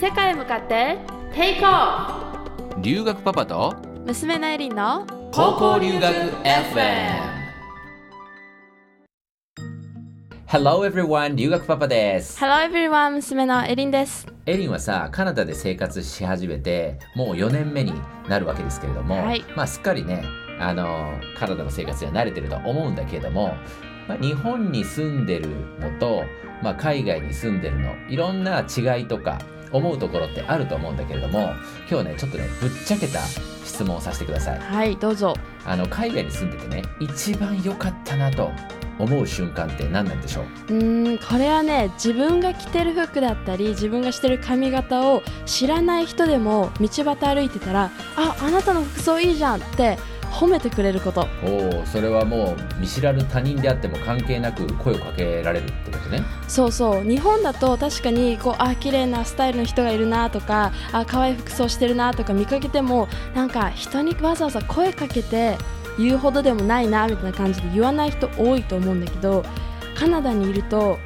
世界へ向かって。テイクオ留学パパと。フ娘のエリンの高校留学 FM Hello everyone 留学パパです。Hello everyone 娘のエリンです。エリンはさカナダで生活し始めてもう4年目になるわけですけれども、はい。まあすっかりねあのカナダの生活には慣れてるとは思うんだけれども、まあ、日本に住んでるのと、まあ、海外に住んでるのいろんな違いとか思うところってあると思うんだけれども今日ねちょっとねぶっちゃけた質問をさせてください。はいどうぞ。あの海外に住んでてね一番良かったなと思う瞬間って何なんでしょう？うーんこれはね自分が着てる服だったり自分がしてる髪型を知らない人でも道端歩いてたらああなたの服装いいじゃんって褒めてくれること。おおそれはもう見知らぬ他人であっても関係なく声をかけられるってことね。そうそう。日本だと確かにこうあ綺麗なスタイルの人がいるなとかあ可愛い服装してるなとか見かけてもなんか人にわざわざ声かけて言うほどでもないなみたいな感じで言わない人多いと思うんだけどカナダにいると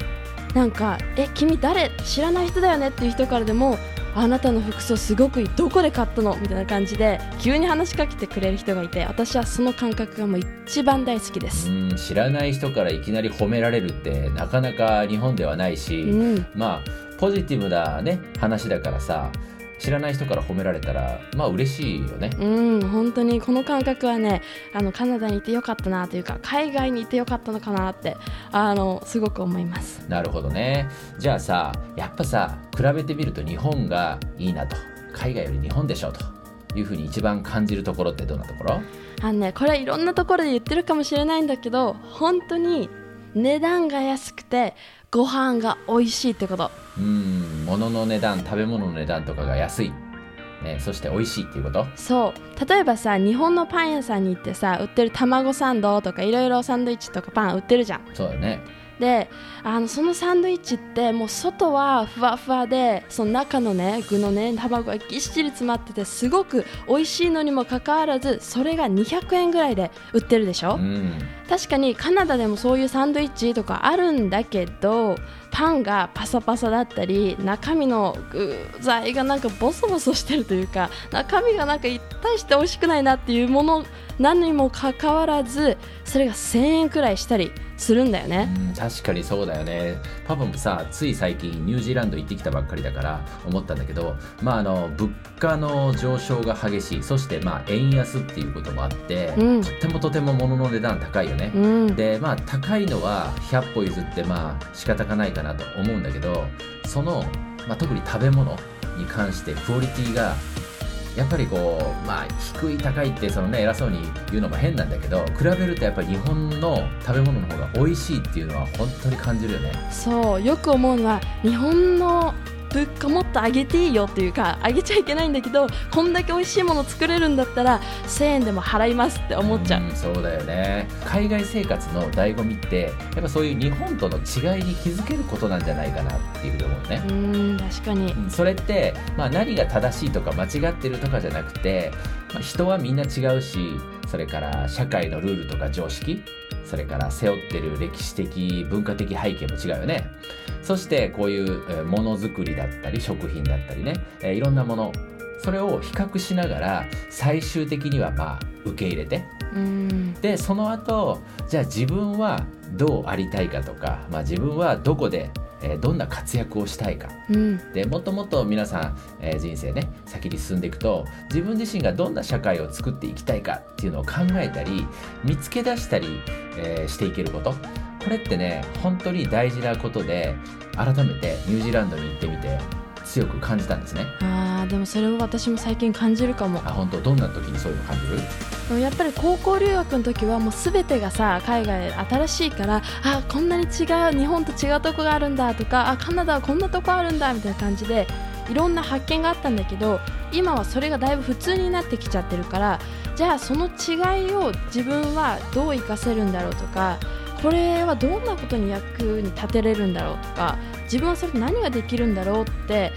なんか「え君誰？知らない人だよね」っていう人からでも「あなたの服装すごくいいどこで買ったの?」みたいな感じで急に話しかけてくれる人がいて私はその感覚がもう一番大好きです。うん知らない人からいきなり褒められるってなかなか日本ではないし、うんまあポジティブなね話だからさ知らない人から褒められたらまあ嬉しいよね。うん、本当にこの感覚はねあのカナダにいてよかったなというか海外にいてよかったのかなってあのすごく思います。なるほどね。じゃあさやっぱさ比べてみると日本がいいなと。海外より日本でしょというふうに一番感じるところってどんなところ？あのねこれいろんなところで言ってるかもしれないんだけど本当に値段が安くてご飯が美味しいってこと。うん物の値段食べ物の値段とかが安い、ね、そして美味しいっていうこと？そう。例えばさ日本のパン屋さんに行ってさ売ってる卵サンドとかいろいろサンドイッチとかパン売ってるじゃん。そうだね。であのそのサンドイッチってもう外はふわふわでその中のね具のね卵がぎっしり詰まっててすごく美味しいのにもかかわらずそれが200円ぐらいで売ってるでしょ、うん確かにカナダでもそういうサンドイッチとかあるんだけどパンがパサパサだったり中身の具材がなんかボソボソしてるというか中身がなんか大して美味しくないなっていうものなのにもかかわらずそれが1000円くらいしたりするんだよね。うん確かにそうだよねパパもさつい最近ニュージーランド行ってきたばっかりだから思ったんだけどまああの物価の上昇が激しいそしてまあ円安っていうこともあって、うん。とってもとても物の値段高いよね、うん、でまあ高いのは100歩譲ってまあ仕方がないかなと思うんだけどその、まあ、特に食べ物に関してクオリティがやっぱりこうまあ低い高いってそのね偉そうに言うのも変なんだけど比べるとやっぱり日本の食べ物の方が美味しいっていうのは本当に感じるよね。そうよく思うのは日本の物価もっと上げていいよっていうか上げちゃいけないんだけどこんだけ美味しいもの作れるんだったら1000円でも払いますって思っちゃう。んそうだよね。海外生活の醍醐味ってやっぱそういう日本との違いに気づけることなんじゃないかなっていうふうに思うねうん確かに。それって、まあ、何が正しいとか間違ってるとかじゃなくて、まあ、人はみんな違うしそれから社会のルールとか常識それから背負ってる歴史的文化的背景も違うよね。そしてこういうえーものづくりだったり食品だったりね、えーいろんなもの。それを比較しながら最終的にはまあ受け入れて。うん。でその後じゃあ自分はどうありたいかとか、まあ、自分はどこで、えーどんな活躍をしたいか。うん。でもっともっと皆さん、えー人生ね先に進んでいくと自分自身がどんな社会を作っていきたいかっていうのを考えたり見つけ出したり、えーしていけること。これってね本当に大事なことで改めてニュージーランドに行ってみて強く感じたんですねでもそれを私も最近感じるかも。あ本当？どんな時にそういうの感じる？やっぱり高校留学の時はもう全てがさ海外新しいからあこんなに違う日本と違うとこがあるんだとかあカナダはこんなとこあるんだみたいな感じでいろんな発見があったんだけど今はそれがだいぶ普通になってきちゃってるからじゃあその違いを自分はどう活かせるんだろうとかこれはどんなことに役に立てれるんだろうとか自分はそれで何ができるんだろうって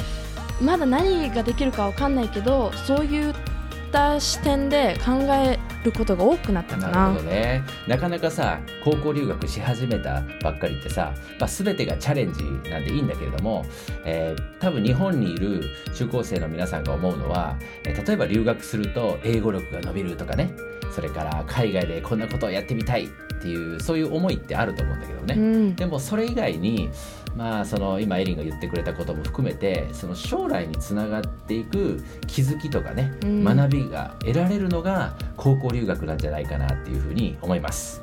まだ何ができるかわかんないけどそういった視点で考えることが多くなったかな。なるほどね。なかなかさ高校留学し始めたばっかりってさ、まあ、全てがチャレンジなんでいいんだけれども、えー多分日本にいる中高生の皆さんが思うのは、え例えば留学すると英語力が伸びるとかね。それから海外でこんなことをやってみたいっていうそういう思いってあると思うんだけどね、うん、でもそれ以外にまあその今エリンが言ってくれたことも含めてその将来につながっていく気づきとかね、うん。学びが得られるのが高校留学なんじゃないかなっていうふうに思います。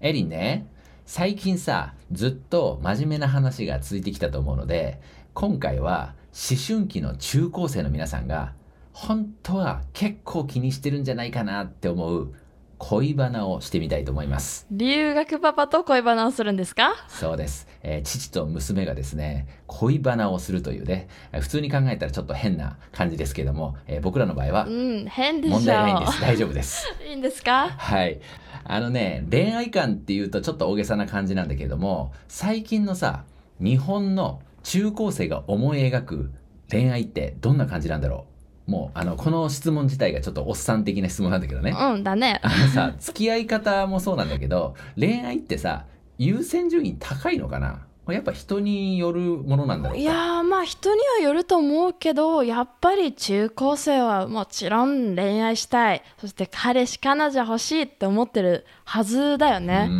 エリンね最近さずっと真面目な話が続いてきたと思うので今回は思春期の中高生の皆さんが本当は結構気にしてるんじゃないかなって思う恋バナをしてみたいと思います。留学パパと恋バナをするんですか？そうです、えー父と娘がですね恋バナをするというねえー普通に考えたらちょっと変な感じですけれども、えー僕らの場合はうん変でしょ問題ないんです。大丈夫です。いいんですか？はい。あのね恋愛観っていうとちょっと大げさな感じなんだけれども最近のさ日本の中高生が思い描く恋愛ってどんな感じなんだろう？もうあのこの質問自体がちょっとおっさん的な質問なんだけどね。うんだね。あのさ付き合い方もそうなんだけど恋愛ってさ優先順位高いのかな？やっぱ人によるものなんだろうか。いやーまあ人にはよると思うけどやっぱり中高生はもちろん恋愛したい。そして彼氏彼女欲しいって思ってるはずだようね、ー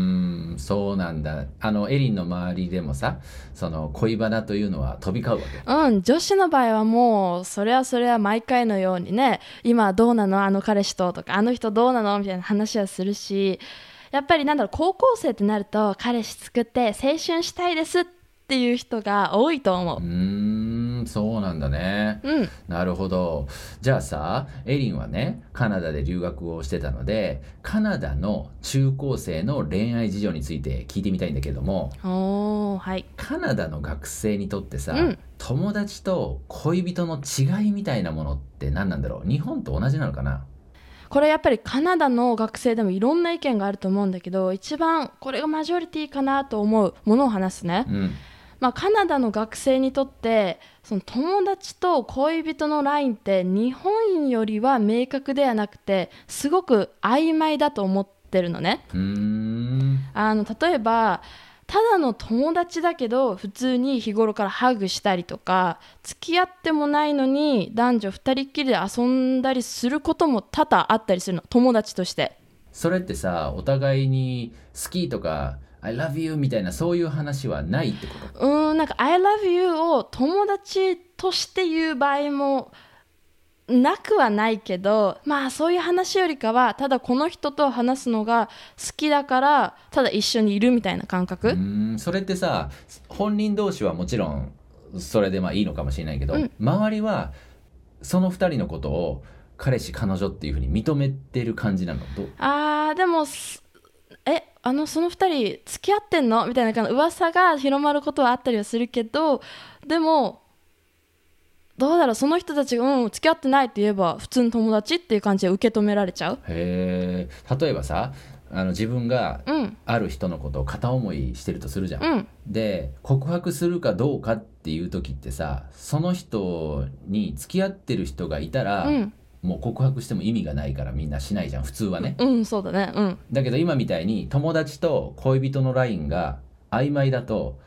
んそうなんだ。あのエリンの周りでもさその恋バナというのは飛び交うわけ。うん、女子の場合はもうそれはそれは毎回のようにね今どうなの？あの彼氏と？とかあの人どうなの？みたいな話はするしやっぱりなんだろう高校生ってなると彼氏作って青春したいですっていう人が多いと思う。ーんそうなんだね。う。うん、なるほど。じゃあさエリンはねカナダで留学をしてたのでカナダの中高生の恋愛事情について聞いてみたいんだけどもおーはい。カナダの学生にとってさ、うん。友達と恋人の違いみたいなものって何なんだろう？日本と同じなのかな？これやっぱりカナダの学生でもいろんな意見があると思うんだけど一番これがマジョリティかなと思うものを話すね。うん。まあ、カナダの学生にとってその友達と恋人のラインって日本よりは明確ではなくてすごく曖昧だと思ってるのね。あの例えばただの友達だけど普通に日頃からハグしたりとか付き合ってもないのに男女二人っきりで遊んだりすることも多々あったりするの。友達として。それってさお互いに好きとか I love you みたいなそういう話はないってこと？うーんなんか「I love you」を友達として言う場合もなくはないけどまあそういう話よりかはただこの人と話すのが好きだからただ一緒にいるみたいな感覚、うーんそれってさ本人同士はもちろんそれでまあいいのかもしれないけど、うん。周りはその二人のことを彼氏彼女っていうふうに認めてる感じなの？どう？あーでもすえあのその2人付き合ってんの？みたいな感じ噂が広まることはあったりはするけどでもどうだろうその人たちがうん付き合ってないって言えば普通の友達っていう感じで受け止められちゃう？へえ例えばさあの自分がうん。ある人のことを片思いしてるとするじゃん、うん。で告白するかどうかっていう時ってさその人に付き合ってる人がいたら、うん。もう告白しても意味がないからみんなしないじゃん普通はね、うんそうだね。うん。だけど今みたいに友達と恋人のラインが曖昧だと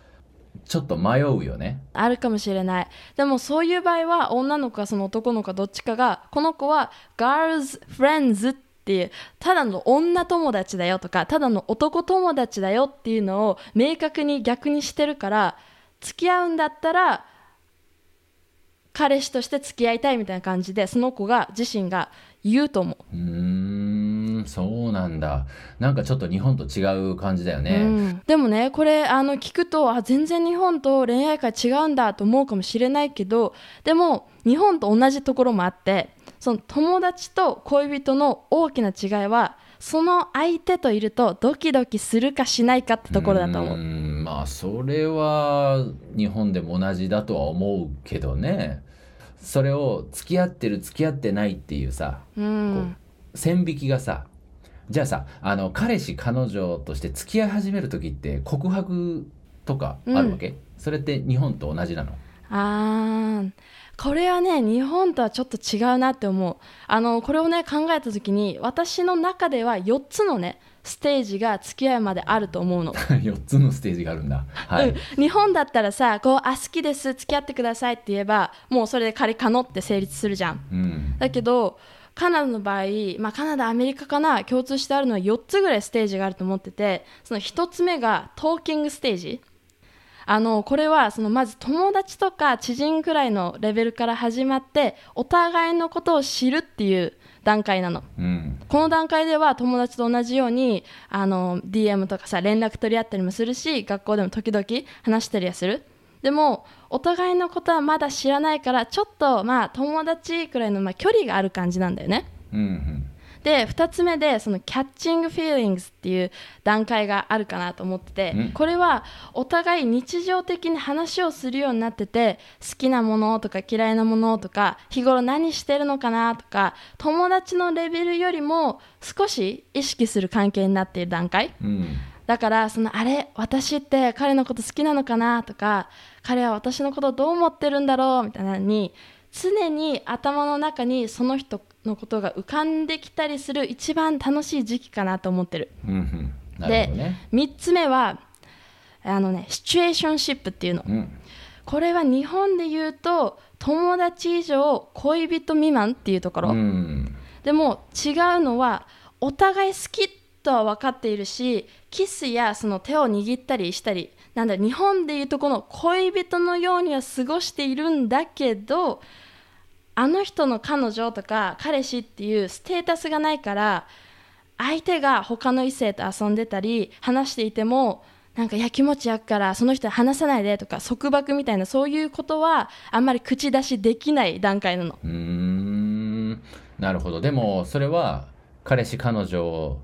ちょっと迷うよね。あるかもしれない。でもそういう場合は女の子かその男の子かどっちかがこの子は girls friends っていうただの女友達だよとかただの男友達だよっていうのを明確に逆にしてるから付き合うんだったら彼氏として付き合いたいみたいな感じでその子が自身が言うと思う。うーん。そうなんだ。なんかちょっと日本と違う感じだよね、うん、でもねこれあの聞くとあ全然日本と恋愛観違うんだと思うかもしれないけどでも日本と同じところもあってその友達と恋人の大きな違いはその相手といるとドキドキするかしないかってところだと思う。ーん。まあそれは日本でも同じだとは思うけどね。それを付き合ってる付き合ってないっていうさうん、線引きがさじゃあさあの彼氏彼女として付き合い始める時って告白とかあるわけ、それって日本と同じなの？あー。これはね日本とはちょっと違うなって思う。あのこれをね考えた時に私の中では4つのねステージが付き合いまであると思うの、4つのステージがあるんだ。はい、うん、日本だったらさこうあ好きです付き合ってくださいって言えばもうそれで仮可能って成立するじゃん。うん。だけどカナダの場合、まあ、カナダアメリカかな共通してあるのは4つぐらいステージがあると思っててその1つ目がトーキングステージあのこれはそのまず友達とか知人くらいのレベルから始まってお互いのことを知るっていう段階なの。うん。この段階では友達と同じようにあの DM とかさ連絡取り合ったりもするし学校でも時々話したりはする。でもお互いのことはまだ知らないからちょっとまあ友達くらいのまあ距離がある感じなんだよね。うんうん。で2つ目でそのキャッチングフィーリングスっていう段階があるかなと思ってて、うん。これはお互い日常的に話をするようになってて好きなものとか嫌いなものとか日頃何してるのかなとか友達のレベルよりも少し意識する関係になっている段階。うんだからそのあれ私って彼のこと好きなのかなとか彼は私のことどう思ってるんだろうみたいなのに常に頭の中にその人のことが浮かんできたりする一番楽しい時期かなと思ってる。うんうん。なるでほどね。3つ目はあのねシチュエーションシップっていうの。うん。これは日本で言うと友達以上恋人未満っていうところ、うん。でも違うのはお互い好きとは分かっているしキスやその手を握ったりしたりなんだ日本でいうとこの恋人のようには過ごしているんだけどあの人の彼女とか彼氏っていうステータスがないから相手が他の異性と遊んでたり話していてもなんかやきもち焼くからその人話さないでとか束縛みたいなそういうことはあんまり口出しできない段階なの。うんなるほどでもそれは彼氏彼女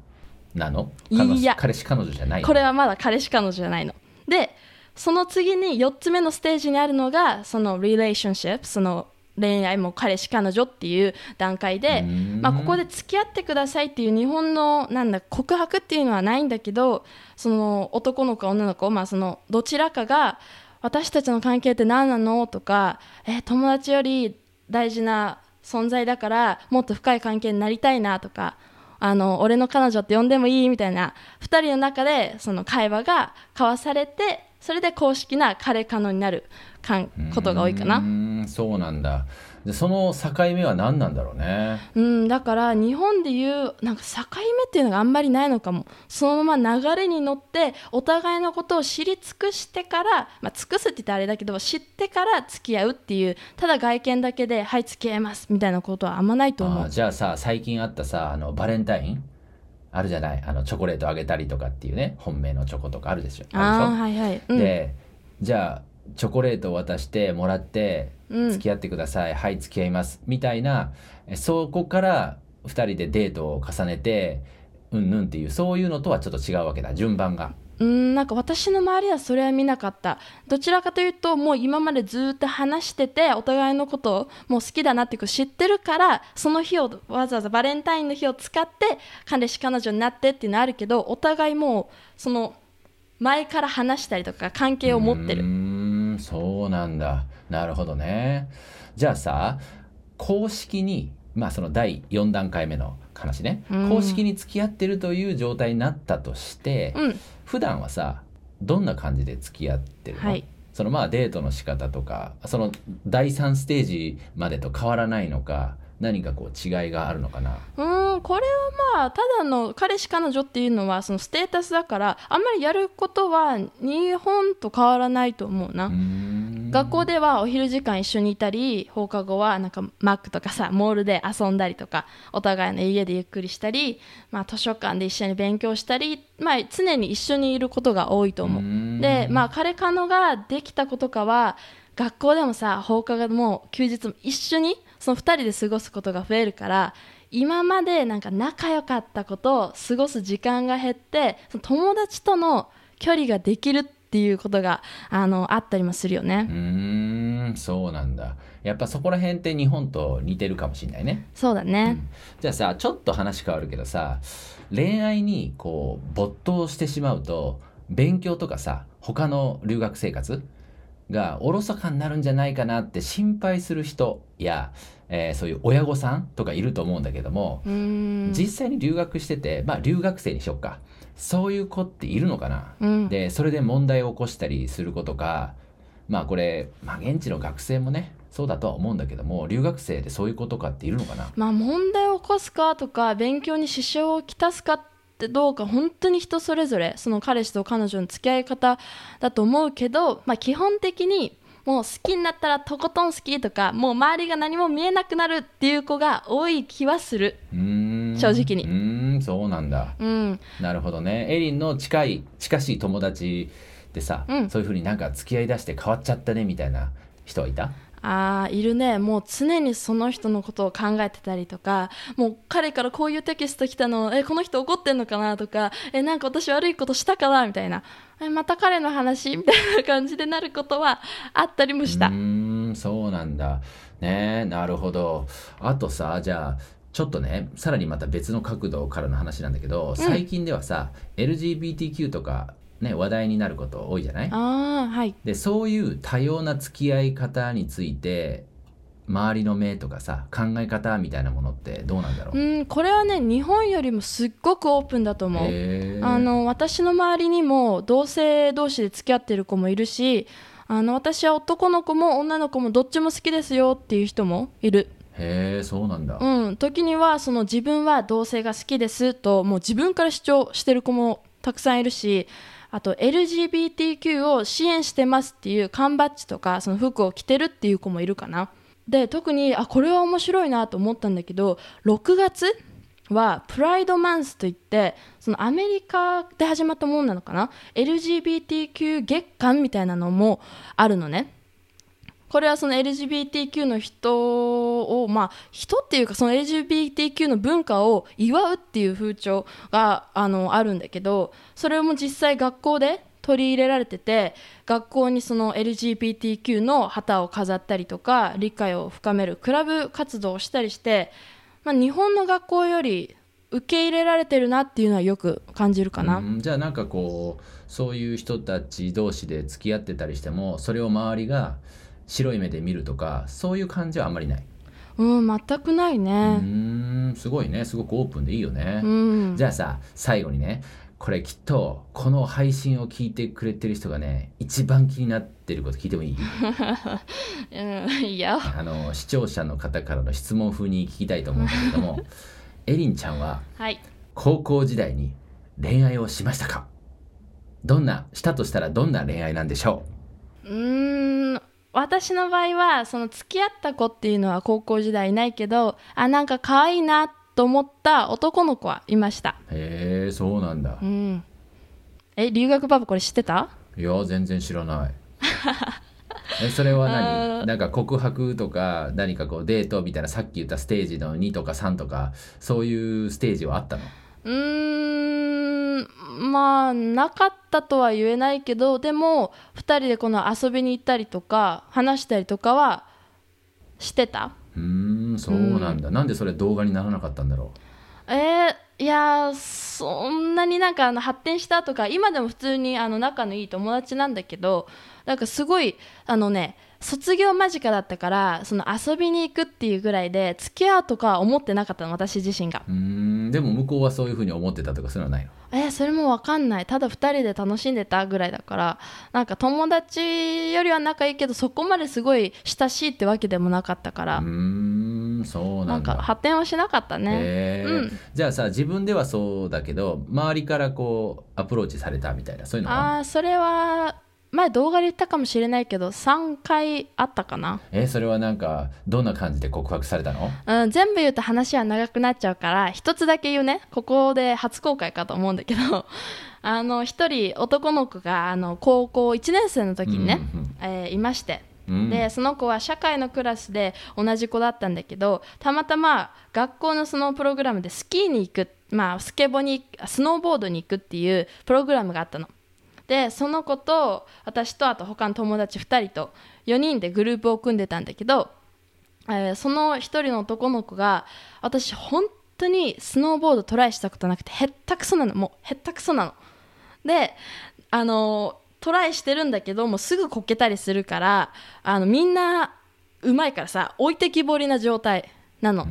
なの？いや。彼氏彼女じゃないの？これはまだ彼氏彼女じゃないの。でその次に4つ目のステージにあるのがその relationship その恋愛も彼氏彼女っていう段階でまあ、ここで付き合ってくださいっていう日本のなんだ告白っていうのはないんだけどその男の子女の子、まあ、そのどちらかが私たちの関係って何なの？とかえ友達より大事な存在だからもっと深い関係になりたいなとかあの俺の彼女って呼んでもいいみたいな2人の中でその会話が交わされてそれで公式な彼彼女になるかんことが多いかな。そうなんだでその境目は何なんだろうね。うん、だから日本でいうなんか境目っていうのがあんまりないのかも。そのまま流れに乗ってお互いのことを知り尽くしてから、まあ、尽くすって言ったらあれだけど知ってから付き合うっていうただ外見だけではい付き合いますみたいなことはあんまないと思う。じゃあさ最近あったさあのバレンタイン？あるじゃない？あのチョコレートあげたりとかっていうね本命のチョコとかあるでしょ？あああはいはい、うん、でじゃあチョコレートを渡してもらってうん付き合ってください、はい付き合います。みたいなえそこから2人でデートを重ねてうんぬんっていうそういうのとはちょっと違うわけだ。順番が。うんなんか私の周りはそれは見なかった。どちらかというともう今までずっと話しててお互いのことをもう好きだなっていう知ってるからその日をわざわざバレンタインの日を使って彼氏彼女になってっていうのはあるけどお互いもうその前から話したりとか関係を持ってるんそうなんだ。なるほどね。じゃあさ公式にまあその第4段階目の話ね、うん。公式に付き合ってるという状態になったとして、うん。普段はさどんな感じで付き合ってるの、はい。そのまあデートの仕方とかその第3ステージまでと変わらないのか何かこう違いがあるのかな？うんこれはまあただの彼氏彼女っていうのはそのステータスだからあんまりやることは日本と変わらないと思うな、う学校ではお昼時間一緒にいたり放課後はなんかマックとかさモールで遊んだりとかお互いの家でゆっくりしたり、まあ、図書館で一緒に勉強したり、まあ、常に一緒にいることが多いと思う。で、まあ、彼彼女ができた子とかは学校でもさ放課後も休日も一緒にその2人で過ごすことが増えるから今までなんか仲良かったことを過ごす時間が減ってその友達との距離ができるっていうことがあのあったりもするよね。うーんそうなんだやっぱそこら辺って日本と似てるかもしれないねそうだね。じゃあさちょっと話変わるけどさ恋愛にこう没頭してしまうと勉強とかさ他の留学生活がおろそかになるんじゃないかなって心配する人や、えーそういう親御さんとかいると思うんだけども、実際に留学してて、まあ、留学生にしよっか。そういう子っているのかな、うん。でそれで問題を起こしたりすることかまあこれ、まあ、現地の学生もねそうだとは思うんだけども留学生でそういう子とかっているのかな。まあ問題を起こすかとか勉強に支障をきたすかってどうか本当に人それぞれその彼氏と彼女の付き合い方だと思うけど、まあ、基本的にもう好きになったらとことん好きとかもう周りが何も見えなくなるっていう子が多い気はする。うーん。正直に。うーんそうなんだ。うん、なるほどね。エリンの近い近しい友達でさ、うん。そういうふうになんか付き合いだして変わっちゃったねみたいな人はいた？あーいるね。もう常にその人のことを考えてたりとかもう彼からこういうテキスト来たのえこの人怒ってんのかなとかえなんか私悪いことしたかなみたいな。えまた彼の話みたいな感じでなることはあったりもした。うーんそうなんだ。ねえなるほど。あとさじゃあちょっとねさらにまた別の角度からの話なんだけど、最近ではさ LGBTQ とかね話題になること多いじゃない？ああはい。でそういう多様な付き合い方について周りの目とかさ考え方みたいなものってどうなんだろう？うんこれはね日本よりもすっごくオープンだと思う。あの私の周りにも同性同士で付き合ってる子もいるしあの私は男の子も女の子もどっちも好きですよっていう人もいる。へえそうなんだ、うん、時にはその自分は同性が好きですともう自分から主張してる子もたくさんいるしあと LGBTQ を支援してますっていう缶バッジとかその服を着てるっていう子もいるかな。で特にあこれは面白いなと思ったんだけど6月はプライドマンスといってそのアメリカで始まったものなのかな？LGBTQ 月間みたいなのもあるのね。これはその LGBTQ の人をまあ人っていうかその LGBTQ の文化を祝うっていう風潮があのあるんだけどそれも実際学校で取り入れられてて学校にその LGBTQ の旗を飾ったりとか理解を深めるクラブ活動をしたりして、まあ、日本の学校より受け入れられてるなっていうのはよく感じるかな。うんじゃあなんかこうそういう人たち同士で付き合ってたりしてもそれを周りが白い目で見るとかそういう感じはあんまりない。うん、全くないうね。ーんすごいね。すごくオープンでいいよね、うん、じゃあさ最後にねこれきっとこの配信を聞いてくれてる人がね一番気になってること聞いてもいい？うん、いいよ。あの視聴者の方からの質問風に聞きたいと思うんだけども エリンちゃんははい。高校時代に恋愛をしましたか？どんなしたとしたらどんな恋愛なんでしょうーん私の場合はその付き合った子っていうのは高校時代いないけどあなんか可愛いなと思った男の子はいました。うへえそうなんだ。うん。え留学パパこれ知ってた？いや全然知らない。えそれはあ何ー。なんか告白とか何かこうデートみたいなさっき言ったステージの2とか3とかそういうステージはあったの？うーんまあなかったとは言えないけどでも2人でこの遊びに行ったりとか話したりとかはしてた。うーんそうなんだ、なんでそれ動画にならなかったんだろえーいやーそんなになんかあの発展したとか今でも普通にあの仲のいい友達なんだけどなんかすごいあのね卒業間近だったからその遊びに行くっていうぐらいで付き合うとかは思ってなかったの私自身が。うんでも向こうはそういうふうに思ってたとかそういうのはないの？えーそれも分かんない。ただ2人で楽しんでたぐらいだからなんか友達よりは仲いいけどそこまですごい親しいってわけでもなかったから、うーんそうなんんだ発展はしなかったね。へー。うん。じゃあさ自分ではそうだけど周りからこうアプローチされたみたいなそういうのは？ああそれは前動画で言ったかもしれないけど3回あったかな、えそれはなんかどんな感じで告白されたの？うん、全部言うと話は長くなっちゃうから一つだけ言うね。ここで初公開かと思うんだけど あの一人男の子があの高校1年生の時にね、うんうん。えーいまして。うん。でその子は社会のクラスで同じ子だったんだけどたまたま学校のそのプログラムでスキーに行く、まあ、スケボーにスノーボードに行くっていうプログラムがあったの。でその子と私とあと他の友達2人と4人でグループを組んでたんだけど、えーその1人の男の子が私本当にスノーボードトライしたことなくてへったくそなのもうへったくそなの。であのトライしてるんだけどもうすぐこけたりするからあのみんなうまいからさ置いてきぼりな状態なの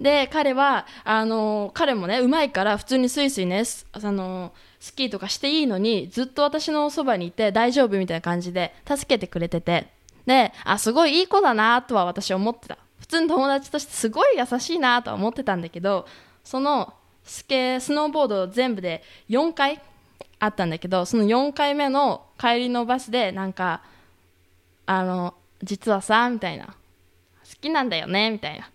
で彼はあの彼もねうまいから普通にスイスイねスあのスキーとかしていいのにずっと私のそばにいて大丈夫みたいな感じで助けてくれてて。であすごいいい子だなとは私は思ってた。普通に友達としてすごい優しいなとは思ってたんだけどそのスケスノーボード全部で4回あったんだけどその4回目の帰りのバスでなんかあの実はさみたいな。好きなんだよねみたいな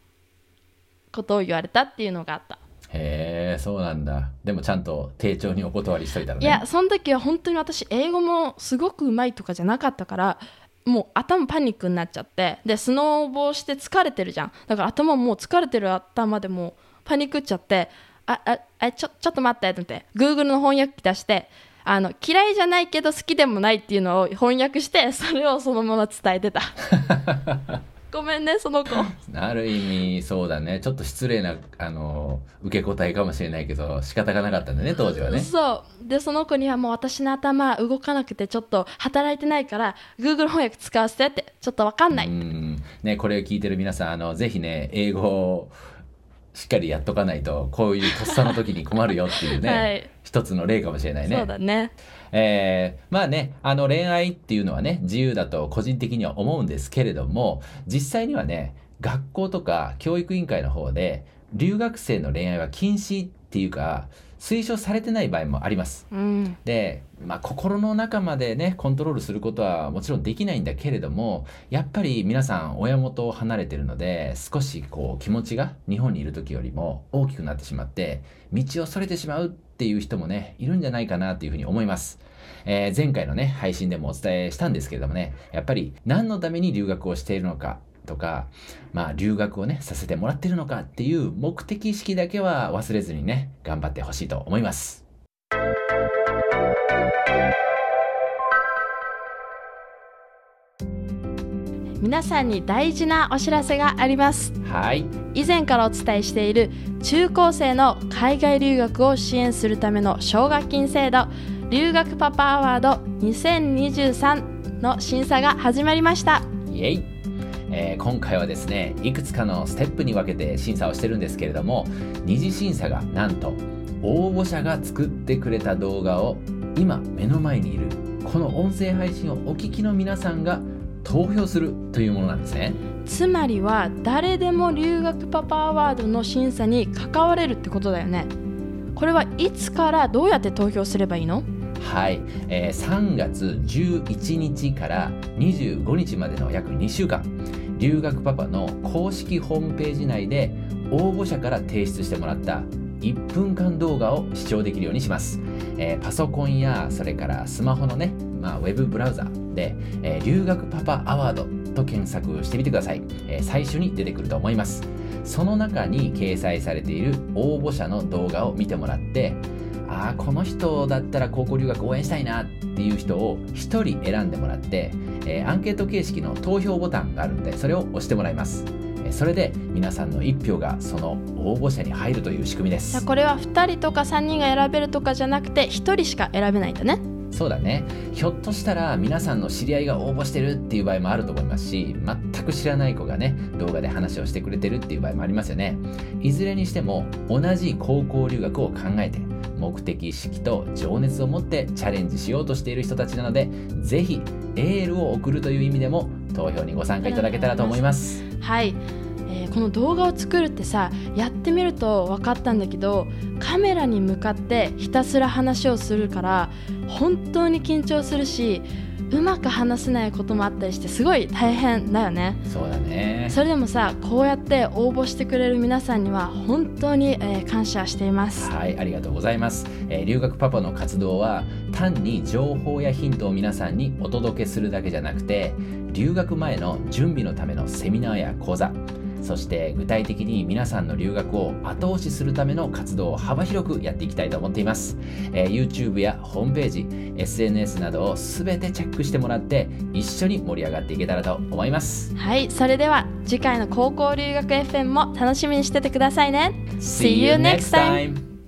ことを言われたっていうのがあった、へえそうなんだ。でもちゃんと丁重にお断りしといたのね。いやその時は本当に私英語もすごくうまいとかじゃなかったからもう頭パニックになっちゃって。でスノーボーして疲れてるじゃん。だから頭もう疲れてる頭でもうパニックっちゃってあああちょちょっと待ってって。Google の翻訳機出してあの嫌いじゃないけど好きでもないっていうのを翻訳してそれをそのまま伝えてた ごめんねその子。ある意味そうだね。ちょっと失礼なあの受け答えかもしれないけど仕方がなかったんだね当時はね。そう。でその子にはもう私の頭動かなくてちょっと働いてないから Google 翻訳使わせてってちょっと分かんない、うん。ねこれを聞いてる皆さんあのぜひね英語をしっかりやっとかないとこういうとっさの時に困るよっていうね、はい。一つの例かもしれないね。そうだねえーまあね、あの恋愛っていうのはね、自由だと個人的には思うんですけれども、実際にはね、学校とか教育委員会の方で、留学生の恋愛は禁止っていうか、推奨されてない場合もあります。うんで、まあ、心の中までね、コントロールすることはもちろんできないんだけれども、やっぱり皆さん親元を離れてるので、少しこう気持ちが日本にいる時よりも大きくなってしまって、道をそれてしまうっていう人もね、いるんじゃないかなというふうに思います。えー前回のね、配信でもお伝えしたんですけれどもね、やっぱり何のために留学をしているのか、とか、まあ、留学をね、させてもらってるのかっていう目的意識だけは忘れずにね、頑張ってほしいと思います。皆さんに大事なお知らせがありますはい。以前からお伝えしている中高生の海外留学を支援するための奨学金制度留学パパアワード2023の審査が始まりましたイエイ、えー今回はですねいくつかのステップに分けて審査をしてるんですけれども二次審査がなんと応募者が作ってくれた動画を今目の前にいるこの音声配信をお聞きの皆さんが投票するというものなんですね。つまりは誰でも留学パパアワードの審査に関われるってことだよね。これはいつからどうやって投票すればいいの？はい、えー3月11日から25日までの約2週間留学パパの公式ホームページ内で応募者から提出してもらった1分間動画を視聴できるようにします、えーパソコンやそれからスマホのね、まあ、ウェブブラウザで、えー留学パパアワードと検索してみてください、えー最初に出てくると思います。その中に掲載されている応募者の動画を見てもらってああこの人だったら高校留学応援したいなっていう人を1人選んでもらって、えーアンケート形式の投票ボタンがあるのでそれを押してもらいます。えーそれで皆さんの1票がその応募者に入るという仕組みです。これは2人とか3人が選べるとかじゃなくて1人しか選べないんだね。そうだね。ひょっとしたら皆さんの知り合いが応募してるっていう場合もあると思いますし全く知らない子がね動画で話をしてくれてるっていう場合もありますよね。いずれにしても同じ高校留学を考えて目的意識と情熱を持ってチャレンジしようとしている人たちなのでぜひエールを送るという意味でも投票にご参加いただけたらと思います。はい、えーこの動画を作るってさやってみると分かったんだけどカメラに向かってひたすら話をするから本当に緊張するしうまく話せないこともあったりしてすごい大変だよね。そうだね。それでもさこうやって応募してくれる皆さんには本当に、えー感謝しています。はい、ありがとうございます、えー留学パパの活動は単に情報やヒントを皆さんにお届けするだけじゃなくて留学前の準備のためのセミナーや講座そして具体的に皆さんの留学を後押しするための活動を幅広くやっていきたいと思っています、えー YouTube やホームページ SNS などを全てチェックしてもらって一緒に盛り上がっていけたらと思います。はいそれでは次回の高校留学 FM も楽しみにしててくださいね。See you next time!